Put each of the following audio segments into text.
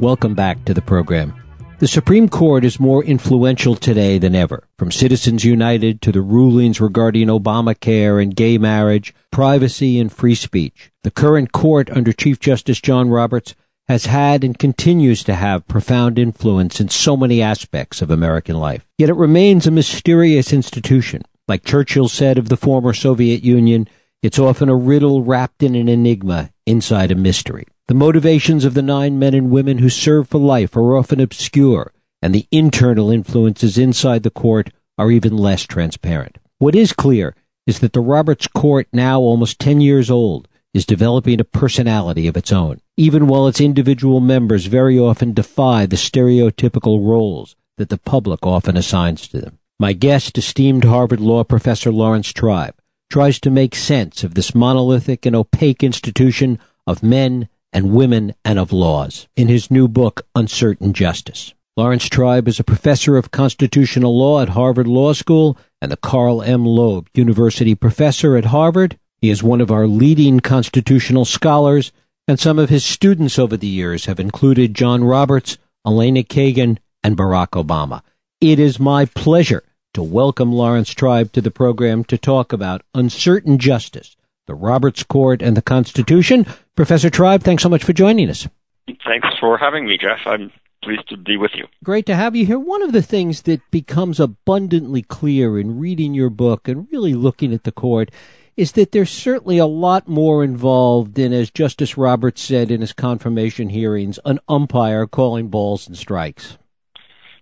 Welcome back to the program. The Supreme Court is more influential today than ever. From Citizens United to the rulings regarding Obamacare and gay marriage, privacy and free speech. The current court under Chief Justice John Roberts has had and continues to have profound influence in so many aspects of American life. Yet it remains a mysterious institution. Like Churchill said of the former Soviet Union, it's often a riddle wrapped in an enigma inside a mystery. The motivations of the nine men and women who serve for life are often obscure, and the internal influences inside the court are even less transparent. What is clear is that the Roberts Court, now almost 10 years old, is developing a personality of its own, even while its individual members very often defy the stereotypical roles that the public often assigns to them. My guest, esteemed Harvard Law professor Laurence Tribe, tries to make sense of this monolithic and opaque institution of men and women and of laws in his new book, Uncertain Justice. Laurence Tribe is a professor of constitutional law at Harvard Law School and the Carl M. Loeb University Professor at Harvard. He is one of our leading constitutional scholars, and some of his students over the years have included John Roberts, Elena Kagan, and Barack Obama. It is my pleasure to welcome Laurence Tribe to the program to talk about uncertain justice, the Roberts Court, and the Constitution. Professor Tribe, thanks so much for joining us. Thanks for having me, Jeff. I'm pleased to be with you. Great to have you here. One of the things that becomes abundantly clear in reading your book and really looking at the court is that there's certainly a lot more involved in, as Justice Roberts said in his confirmation hearings, an umpire calling balls and strikes.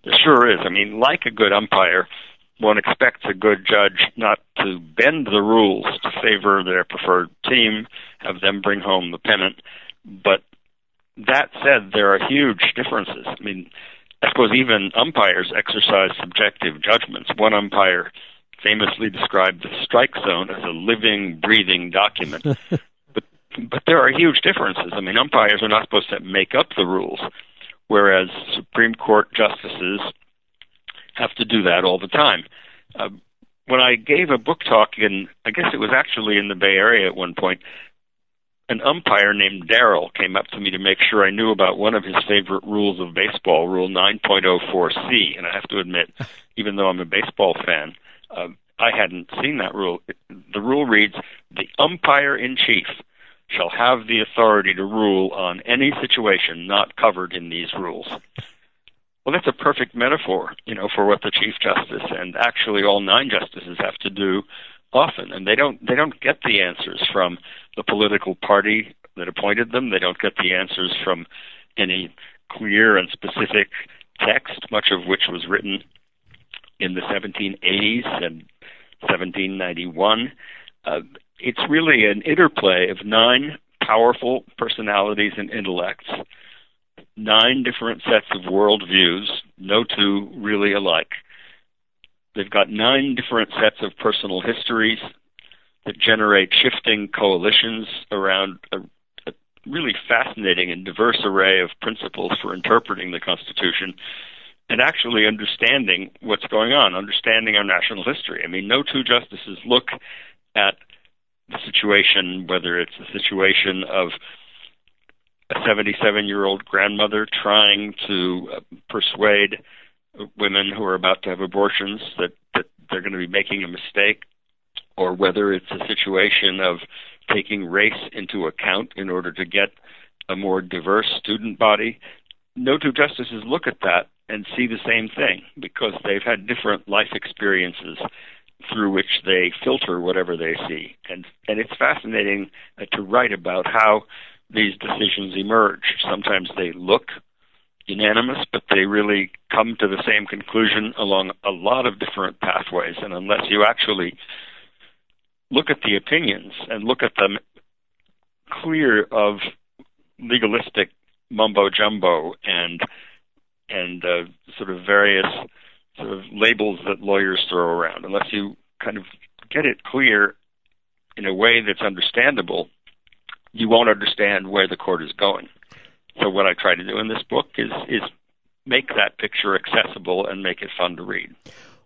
There sure is. I mean, like a good umpire, one expects a good judge not to bend the rules to favor their preferred team, have them bring home the pennant. But that said, there are huge differences. I mean, I suppose even umpires exercise subjective judgments. One umpire famously described the strike zone as a living, breathing document. but but there are huge differences. I mean, umpires are not supposed to make up the rules, whereas Supreme Court justices have to do that all the time. Uh, when I gave a book talk in, I guess it was actually in the Bay Area at one point, an umpire named Daryl came up to me to make sure I knew about one of his favorite rules of baseball, Rule 9.04C. And I have to admit, even though I'm a baseball fan, uh, I hadn't seen that rule. The rule reads The umpire in chief shall have the authority to rule on any situation not covered in these rules. Well, that's a perfect metaphor, you know, for what the Chief Justice and actually all nine justices have to do often, and they don't they don't get the answers from the political party that appointed them. They don't get the answers from any clear and specific text, much of which was written in the 1780s and 1791. Uh, it's really an interplay of nine powerful personalities and intellects nine different sets of worldviews, no two really alike. They've got nine different sets of personal histories that generate shifting coalitions around a, a really fascinating and diverse array of principles for interpreting the Constitution and actually understanding what's going on, understanding our national history. I mean, no two justices look at the situation, whether it's the situation of a 77 year old grandmother trying to uh, persuade women who are about to have abortions that, that they're going to be making a mistake, or whether it's a situation of taking race into account in order to get a more diverse student body. No two justices look at that and see the same thing because they've had different life experiences through which they filter whatever they see. And and it's fascinating uh, to write about how these decisions emerge. Sometimes they look unanimous, but they really come to the same conclusion along a lot of different pathways. And unless you actually look at the opinions and look at them clear of legalistic mumbo jumbo and and uh, sort of various sort of labels that lawyers throw around, unless you kind of get it clear in a way that's understandable, you won't understand where the court is going. So what I try to do in this book is is make that picture accessible and make it fun to read.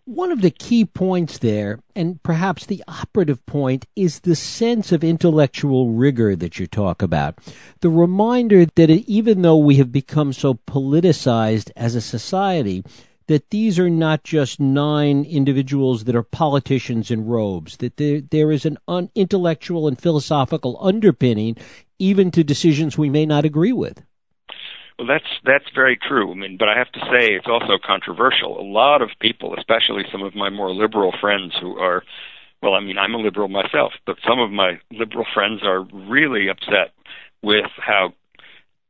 One of the key points there, and perhaps the operative point, is the sense of intellectual rigor that you talk about. The reminder that even though we have become so politicized as a society, that these are not just nine individuals that are politicians in robes, that there, there is an un- intellectual and philosophical underpinning even to decisions we may not agree with. Well, that's that's very true. I mean, but I have to say it's also controversial. A lot of people, especially some of my more liberal friends who are well, I mean, I'm a liberal myself, but some of my liberal friends are really upset with how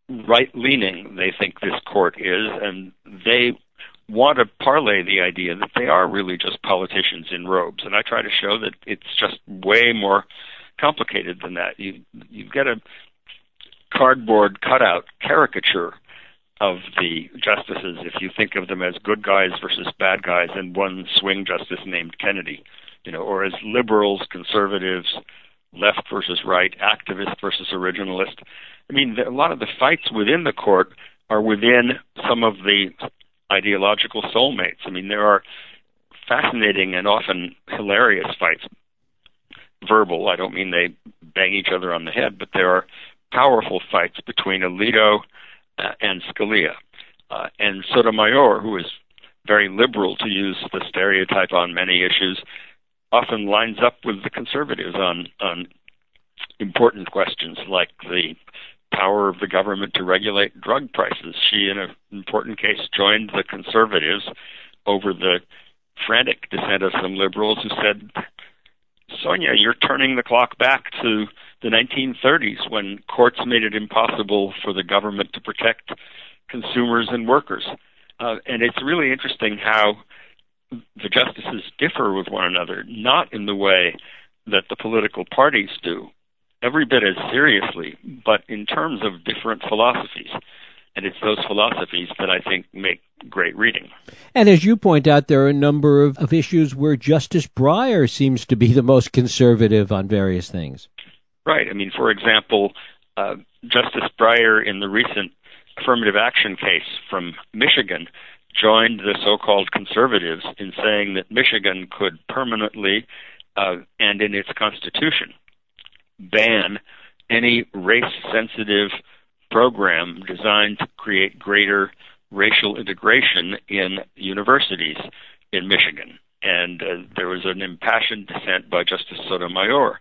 right leaning they think this court is, and they want to parlay the idea that they are really just politicians in robes. And I try to show that it's just way more complicated than that. You you get a cardboard cutout caricature of the justices if you think of them as good guys versus bad guys and one swing justice named Kennedy, you know, or as liberals, conservatives, left versus right, activist versus originalist. I mean, a lot of the fights within the court are within some of the ideological soulmates. I mean, there are fascinating and often hilarious fights. Verbal, I don't mean they bang each other on the head, but there are powerful fights between Alito uh, and Scalia. Uh, and Sotomayor, who is very liberal to use the stereotype on many issues, often lines up with the conservatives on on important questions like the power of the government to regulate drug prices. She, in an important case, joined the conservatives over the frantic dissent of some liberals who said, Sonia, you're turning the clock back to the 1930s when courts made it impossible for the government to protect consumers and workers. Uh, and it's really interesting how the justices differ with one another, not in the way that the political parties do, every bit as seriously, but in terms of different philosophies. And it's those philosophies that I think make great reading. And as you point out, there are a number of, of issues where Justice Breyer seems to be the most conservative on various things. Right. I mean, for example, uh, Justice Breyer in the recent affirmative action case from Michigan joined the so called conservatives in saying that Michigan could permanently uh, and in its constitution ban any race sensitive program designed to create greater racial integration in universities in Michigan. And uh, there was an impassioned dissent by Justice Sotomayor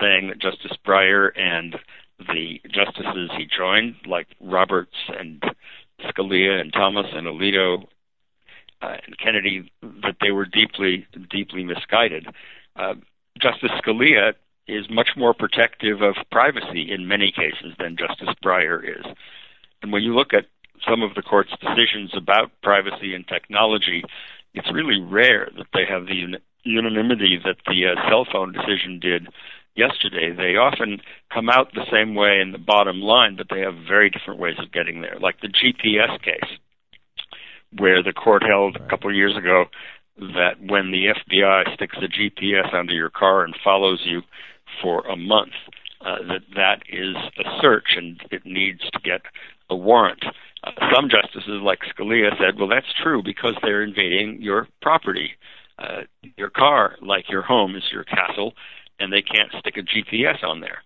saying that Justice Breyer and the justices he joined, like Roberts and Scalia and Thomas and Alito uh, and Kennedy, that they were deeply, deeply misguided. Uh, Justice Scalia is much more protective of privacy in many cases than Justice Breyer is. And when you look at some of the court's decisions about privacy and technology, it's really rare that they have the unanimity that the uh, cell phone decision did yesterday. They often come out the same way in the bottom line, but they have very different ways of getting there. Like the GPS case, where the court held a couple of years ago that when the FBI sticks a GPS under your car and follows you for a month, uh, that that is a search and it needs to get a warrant. Uh, some justices, like Scalia, said, "Well, that's true because they're invading your property. Uh, your car, like your home, is your castle, and they can't stick a GPS on there."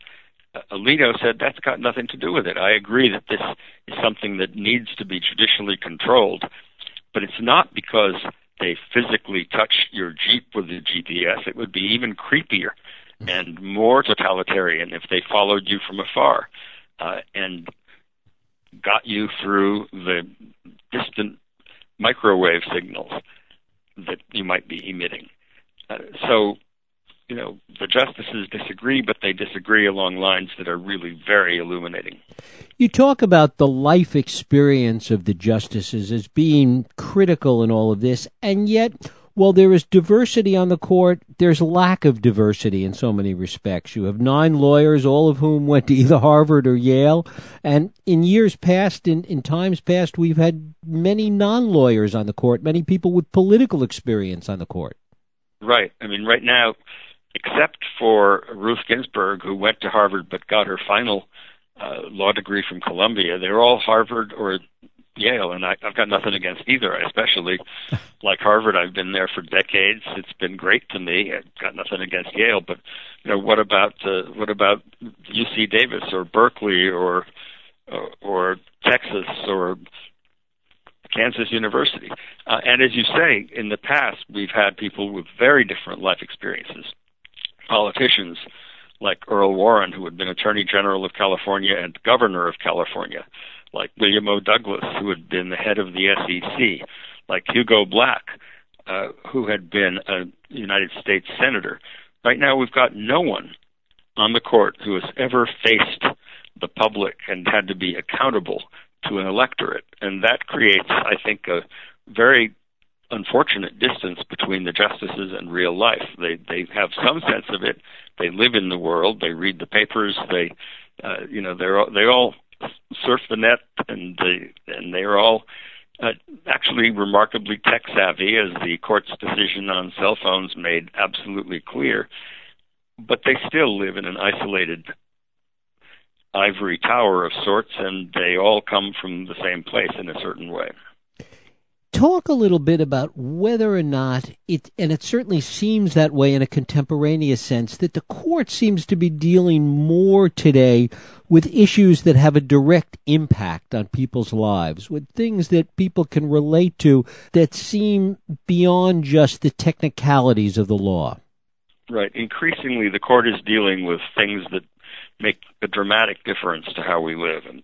Uh, Alito said that's got nothing to do with it. I agree that this is something that needs to be judicially controlled, but it's not because they physically touch your Jeep with the GPS. It would be even creepier and more totalitarian if they followed you from afar uh, and got you through the distant microwave signals that you might be emitting. Uh, so, you know, the justices disagree, but they disagree along lines that are really very illuminating. You talk about the life experience of the justices as being critical in all of this, and yet well, there is diversity on the court. There's lack of diversity in so many respects. You have nine lawyers, all of whom went to either Harvard or Yale. And in years past, in, in times past, we've had many non lawyers on the court, many people with political experience on the court. Right. I mean, right now, except for Ruth Ginsburg, who went to Harvard but got her final uh, law degree from Columbia, they're all Harvard or Yale, and I, I've got nothing against either. I especially like Harvard. I've been there for decades. It's been great to me. I've got nothing against Yale, but you know, what about uh, what about UC Davis or Berkeley or uh, or Texas or Kansas University? Uh, and as you say, in the past, we've had people with very different life experiences, politicians like Earl Warren, who had been Attorney General of California and Governor of California, like William O. Douglas, who had been the head of the SEC, like Hugo Black, uh, who had been a United States Senator. Right now, we've got no one on the court who has ever faced the public and had to be accountable to an electorate. And that creates, I think, a very unfortunate distance between the justices and real life. They they have some sense of it. They live in the world. They read the papers. They, uh, you know, they're they all surf the net and they and they're all uh, actually remarkably tech savvy, as the court's decision on cell phones made absolutely clear. But they still live in an isolated ivory tower of sorts, and they all come from the same place in a certain way talk a little bit about whether or not it, and it certainly seems that way in a contemporaneous sense, that the court seems to be dealing more today with issues that have a direct impact on people's lives, with things that people can relate to that seem beyond just the technicalities of the law. Right. Increasingly, the court is dealing with things that make a dramatic difference to how we live and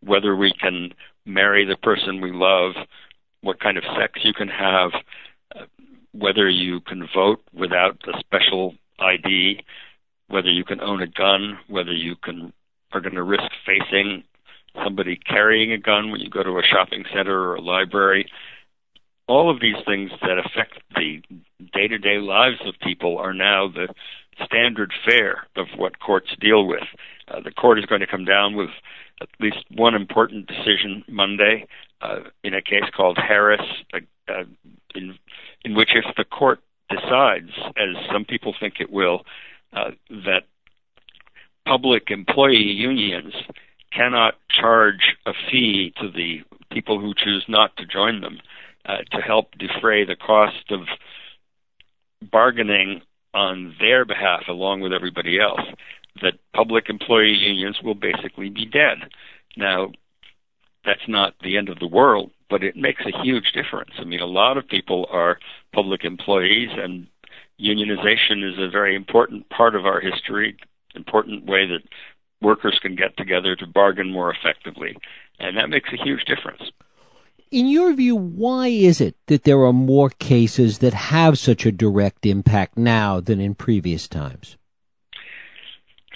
whether we can marry the person we love what kind of sex you can have, uh, whether you can vote without a special ID, whether you can own a gun, whether you can are going to risk facing somebody carrying a gun when you go to a shopping center or a library. All of these things that affect the day-to-day lives of people are now the standard fare of what courts deal with. Uh, the court is going to come down with at least one important decision Monday in a case called Harris, uh, uh, in, in which if the court decides, as some people think it will, uh, that public employee unions cannot charge a fee to the people who choose not to join them uh, to help defray the cost of bargaining on their behalf along with everybody else, that public employee unions will basically be dead. Now, that's not the end of the world, but it makes a huge difference. I mean, a lot of people are public employees, and unionization is a very important part of our history, important way that workers can get together to bargain more effectively, and that makes a huge difference. In your view, why is it that there are more cases that have such a direct impact now than in previous times?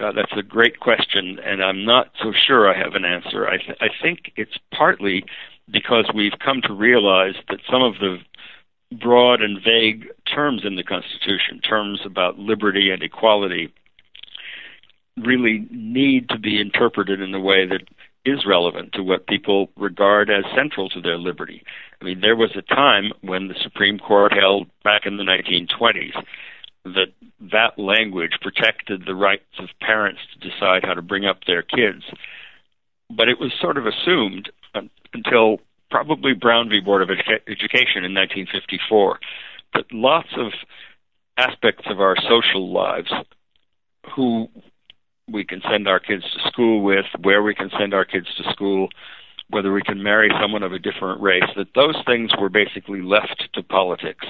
God, that's a great question, and I'm not so sure I have an answer. I, th- I think it's partly because we've come to realize that some of the broad and vague terms in the Constitution, terms about liberty and equality, really need to be interpreted in a way that is relevant to what people regard as central to their liberty. I mean, there was a time when the Supreme Court held back in the 1920s that that language protected the rights of parents to decide how to bring up their kids. But it was sort of assumed uh, until probably Brown v. Board of Edu- Education in 1954 that lots of aspects of our social lives, who we can send our kids to school with, where we can send our kids to school, whether we can marry someone of a different race, that those things were basically left to politics.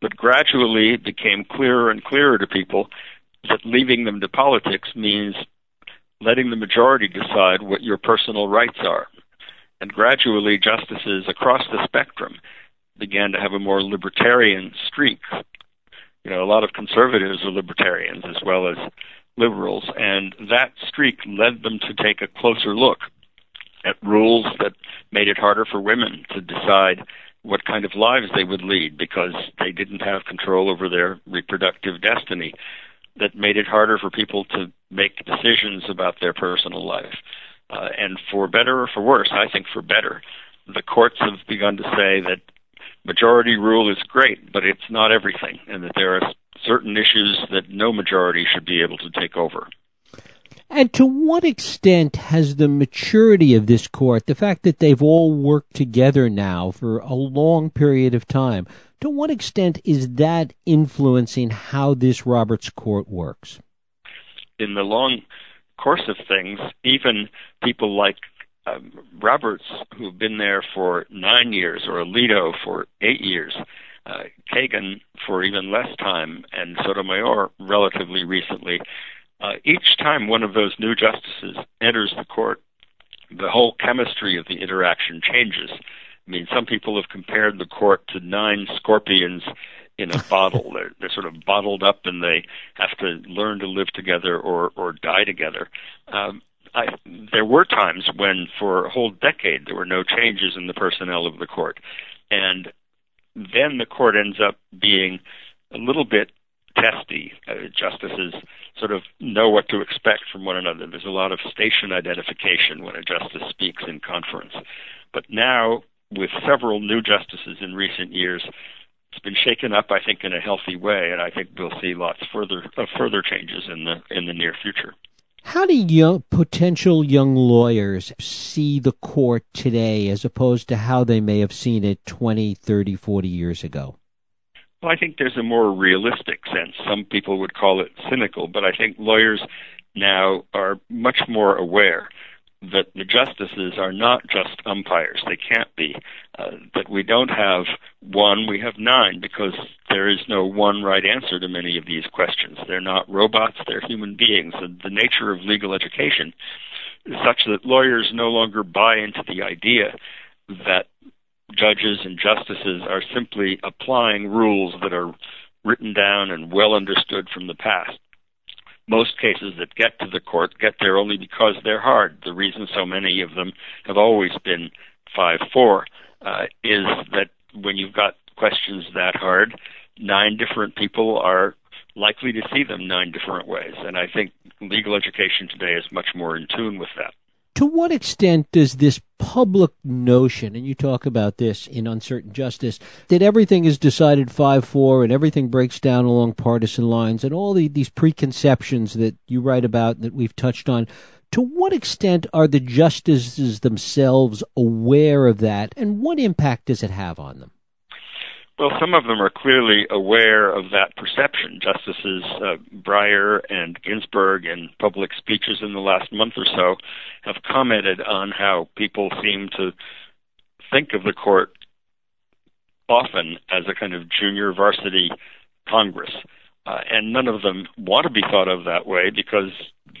But gradually it became clearer and clearer to people that leaving them to politics means letting the majority decide what your personal rights are. And gradually, justices across the spectrum began to have a more libertarian streak. You know, a lot of conservatives are libertarians as well as liberals, and that streak led them to take a closer look at rules that made it harder for women to decide what kind of lives they would lead because they didn't have control over their reproductive destiny that made it harder for people to make decisions about their personal life. Uh, and for better or for worse, I think for better, the courts have begun to say that majority rule is great, but it's not everything, and that there are certain issues that no majority should be able to take over. And to what extent has the maturity of this court, the fact that they've all worked together now for a long period of time, to what extent is that influencing how this Roberts court works? In the long course of things, even people like um, Roberts, who've been there for nine years, or Alito for eight years, uh, Kagan for even less time, and Sotomayor relatively recently, uh, each time one of those new justices enters the court, the whole chemistry of the interaction changes. I mean, some people have compared the court to nine scorpions in a bottle. They're, they're sort of bottled up and they have to learn to live together or, or die together. Um, I, there were times when, for a whole decade, there were no changes in the personnel of the court. And then the court ends up being a little bit testy. Uh, justices sort of know what to expect from one another. There's a lot of station identification when a justice speaks in conference. But now, with several new justices in recent years, it's been shaken up, I think, in a healthy way, and I think we'll see lots further of further changes in the in the near future. How do young, potential young lawyers see the court today as opposed to how they may have seen it 20, 30, 40 years ago? Well, I think there's a more realistic sense. Some people would call it cynical, but I think lawyers now are much more aware that the justices are not just umpires. They can't be. Uh, that we don't have one, we have nine, because there is no one right answer to many of these questions. They're not robots, they're human beings. And the nature of legal education is such that lawyers no longer buy into the idea that judges and justices are simply applying rules that are written down and well understood from the past. Most cases that get to the court get there only because they're hard. The reason so many of them have always been 5 4 uh, is that when you've got questions that hard, nine different people are likely to see them nine different ways. And I think legal education today is much more in tune with that to what extent does this public notion, and you talk about this in Uncertain Justice, that everything is decided 5 4 and everything breaks down along partisan lines, and all the, these preconceptions that you write about that we've touched on, to what extent are the justices themselves aware of that, and what impact does it have on them? Well, some of them are clearly aware of that perception. Justices uh, Breyer and Ginsburg, in public speeches in the last month or so, have commented on how people seem to think of the court often as a kind of junior varsity Congress. Uh, and none of them want to be thought of that way because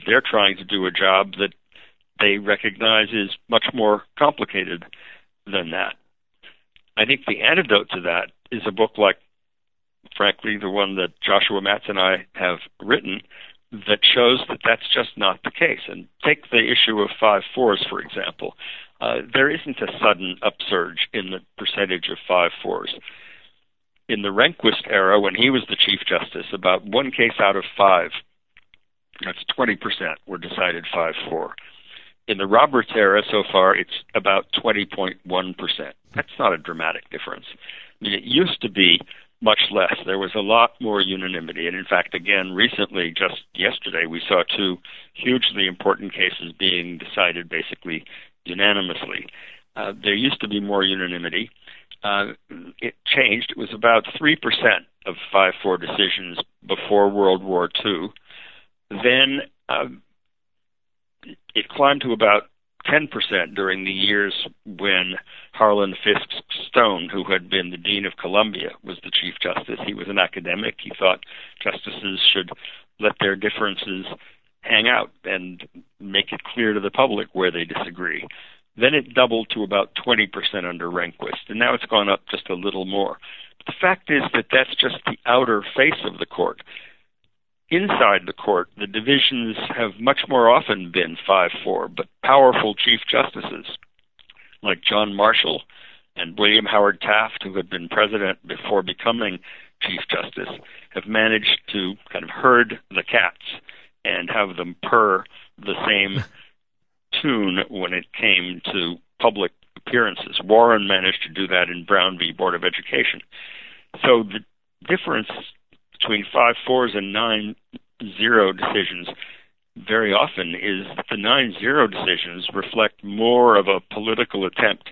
they're trying to do a job that they recognize is much more complicated than that. I think the antidote to that is a book like, frankly, the one that Joshua Matz and I have written that shows that that's just not the case. And take the issue of five fours, for example. Uh, there isn't a sudden upsurge in the percentage of five fours. In the Rehnquist era, when he was the Chief Justice, about one case out of five, that's 20%, were decided 5 4. In the Roberts era so far, it's about 20.1%. That's not a dramatic difference. I mean, it used to be much less. There was a lot more unanimity. And in fact, again, recently, just yesterday, we saw two hugely important cases being decided basically unanimously. Uh, there used to be more unanimity. Uh, it changed. It was about 3% of 5 4 decisions before World War II. Then uh, it climbed to about 10% during the years when Harlan Fiske Stone, who had been the Dean of Columbia, was the Chief Justice. He was an academic. He thought justices should let their differences hang out and make it clear to the public where they disagree. Then it doubled to about 20% under Rehnquist, and now it's gone up just a little more. But the fact is that that's just the outer face of the court. Inside the court, the divisions have much more often been 5 4, but powerful Chief Justices like John Marshall and William Howard Taft, who had been president before becoming Chief Justice, have managed to kind of herd the cats and have them purr the same tune when it came to public appearances. Warren managed to do that in Brown v. Board of Education. So the difference between five fours and nine zero decisions very often is the 9 0 decisions reflect more of a political attempt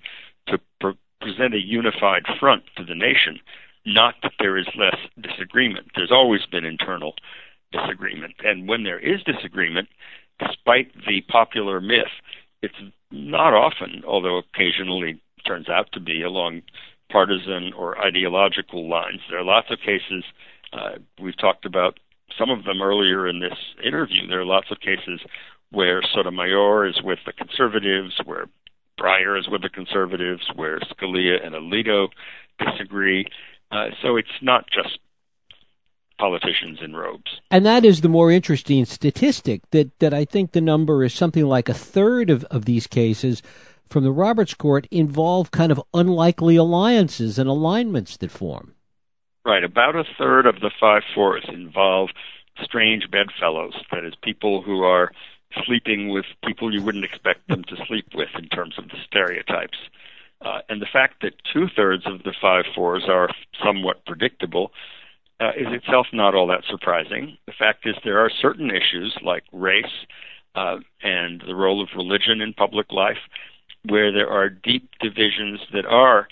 to pre- present a unified front to the nation, not that there is less disagreement. There's always been internal disagreement. And when there is disagreement, despite the popular myth, it's not often, although occasionally turns out to be along partisan or ideological lines. There are lots of cases, uh, we've talked about some of them earlier in this interview. There are lots of cases where Sotomayor is with the conservatives, where Breyer is with the conservatives, where Scalia and Alito disagree. Uh, so it's not just politicians in robes. And that is the more interesting statistic that, that I think the number is something like a third of, of these cases from the Roberts Court involve kind of unlikely alliances and alignments that form. Right. About a third of the five fours involve strange bedfellows, that is, people who are sleeping with people you wouldn't expect them to sleep with in terms of the stereotypes. Uh, and the fact that two thirds of the five fours are somewhat predictable uh, is itself not all that surprising. The fact is, there are certain issues like race uh, and the role of religion in public life where there are deep divisions that are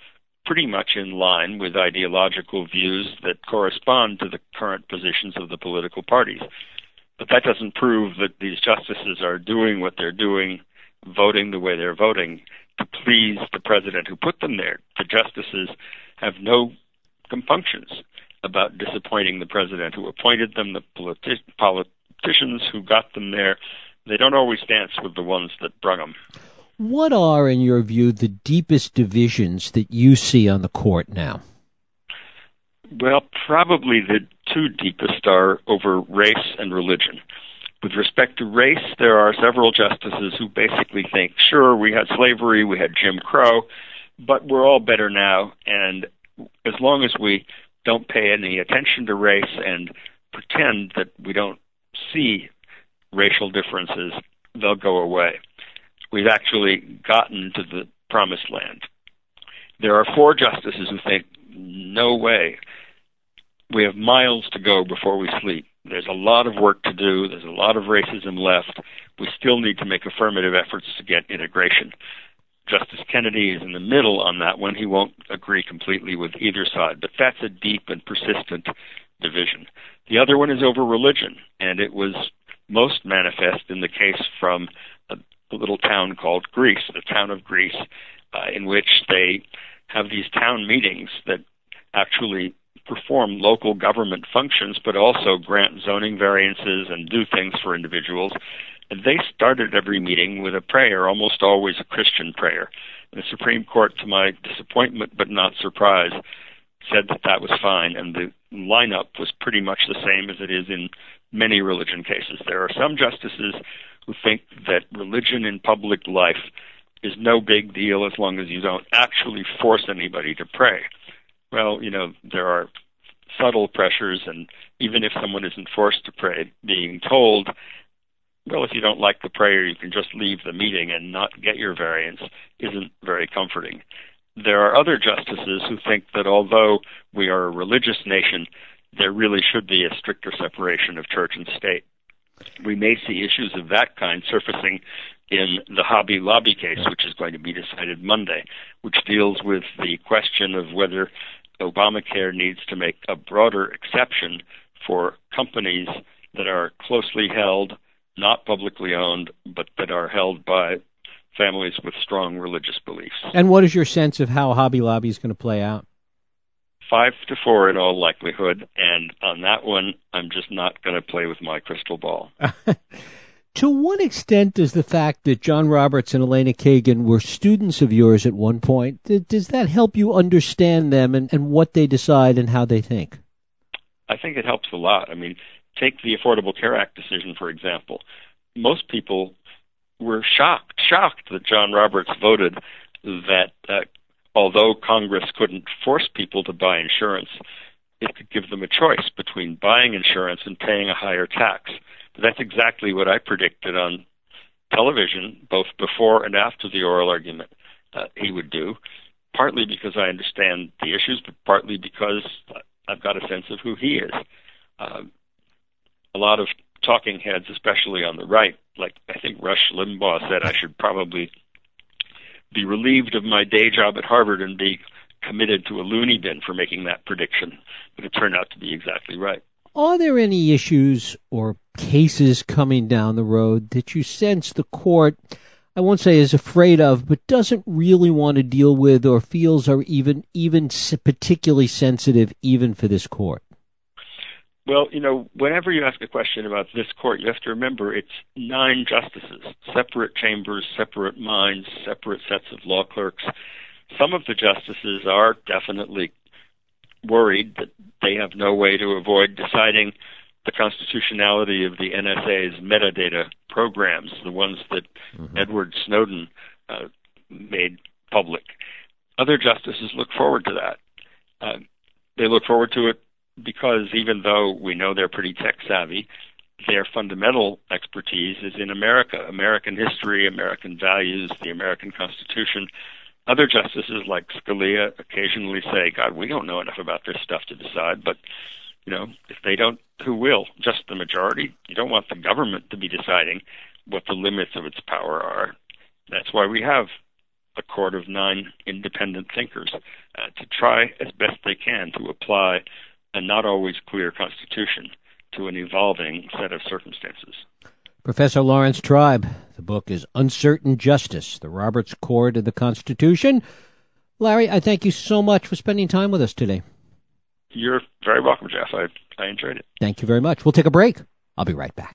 pretty much in line with ideological views that correspond to the current positions of the political parties. But that doesn't prove that these justices are doing what they're doing, voting the way they're voting to please the president who put them there. The justices have no compunctions about disappointing the president who appointed them, the politi- politicians who got them there. They don't always dance with the ones that brung them. What are, in your view, the deepest divisions that you see on the court now? Well, probably the two deepest are over race and religion. With respect to race, there are several justices who basically think, sure, we had slavery, we had Jim Crow, but we're all better now, and as long as we don't pay any attention to race and pretend that we don't see racial differences, they'll go away. We've actually gotten to the promised land. There are four justices who think, no way. We have miles to go before we sleep. There's a lot of work to do. There's a lot of racism left. We still need to make affirmative efforts to get integration. Justice Kennedy is in the middle on that one. He won't agree completely with either side, but that's a deep and persistent division. The other one is over religion, and it was most manifest in the case from little town called Greece, the town of Greece, uh, in which they have these town meetings that actually perform local government functions, but also grant zoning variances and do things for individuals And they started every meeting with a prayer, almost always a Christian prayer. And the Supreme Court, to my disappointment but not surprise, said that that was fine, and the lineup was pretty much the same as it is in many religion cases. There are some justices who think that religion in public life is no big deal as long as you don't actually force anybody to pray. Well, you know, there are subtle pressures, and even if someone isn't forced to pray, being told well, if you don't like the prayer, you can just leave the meeting and not get your variance isn't very comforting. There are other justices who think that although we are a religious nation, there really should be a stricter separation of church and state. We may see issues of that kind surfacing in the Hobby Lobby case, which is going to be decided Monday, which deals with the question of whether Obamacare needs to make a broader exception for companies that are closely held not publicly owned, but that are held by families with strong religious beliefs. And what is your sense of how Hobby Lobby is going to play out? Five to four in all likelihood, and on that one, I'm just not going to play with my crystal ball. to what extent does the fact that John Roberts and Elena Kagan were students of yours at one point, does that help you understand them and, and what they decide and how they think? I think it helps a lot. I mean, Take the Affordable Care Act decision, for example. Most people were shocked, shocked that John Roberts voted that uh, although Congress couldn't force people to buy insurance, it could give them a choice between buying insurance and paying a higher tax. But that's exactly what I predicted on television, both before and after the oral argument, uh, he would do, partly because I understand the issues, but partly because I've got a sense of who he is. Uh, a lot of talking heads, especially on the right. Like I think Rush Limbaugh said, I should probably be relieved of my day job at Harvard and be committed to a loony bin for making that prediction. But it turned out to be exactly right. Are there any issues or cases coming down the road that you sense the court, I won't say is afraid of, but doesn't really want to deal with or feels are even even particularly sensitive even for this court? Well, you know, whenever you ask a question about this court, you have to remember it's nine justices, separate chambers, separate minds, separate sets of law clerks. Some of the justices are definitely worried that they have no way to avoid deciding the constitutionality of the NSA's metadata programs, the ones that mm-hmm. Edward Snowden uh, made public. Other justices look forward to that. Uh, they look forward to it because even though we know they're pretty tech savvy, their fundamental expertise is in America, American history, American values, the American Constitution. Other justices like Scalia occasionally say, God, we don't know enough about this stuff to decide, but you know, if they don't, who will? Just the majority? You don't want the government to be deciding what the limits of its power are. That's why we have a court of nine independent thinkers uh, to try as best they can to apply a not always clear constitution to an evolving set of circumstances. Professor Laurence Tribe. The book is Uncertain Justice The Roberts Court of the Constitution. Larry, I thank you so much for spending time with us today. You're very welcome, Jeff. I, I enjoyed it. Thank you very much. We'll take a break. I'll be right back.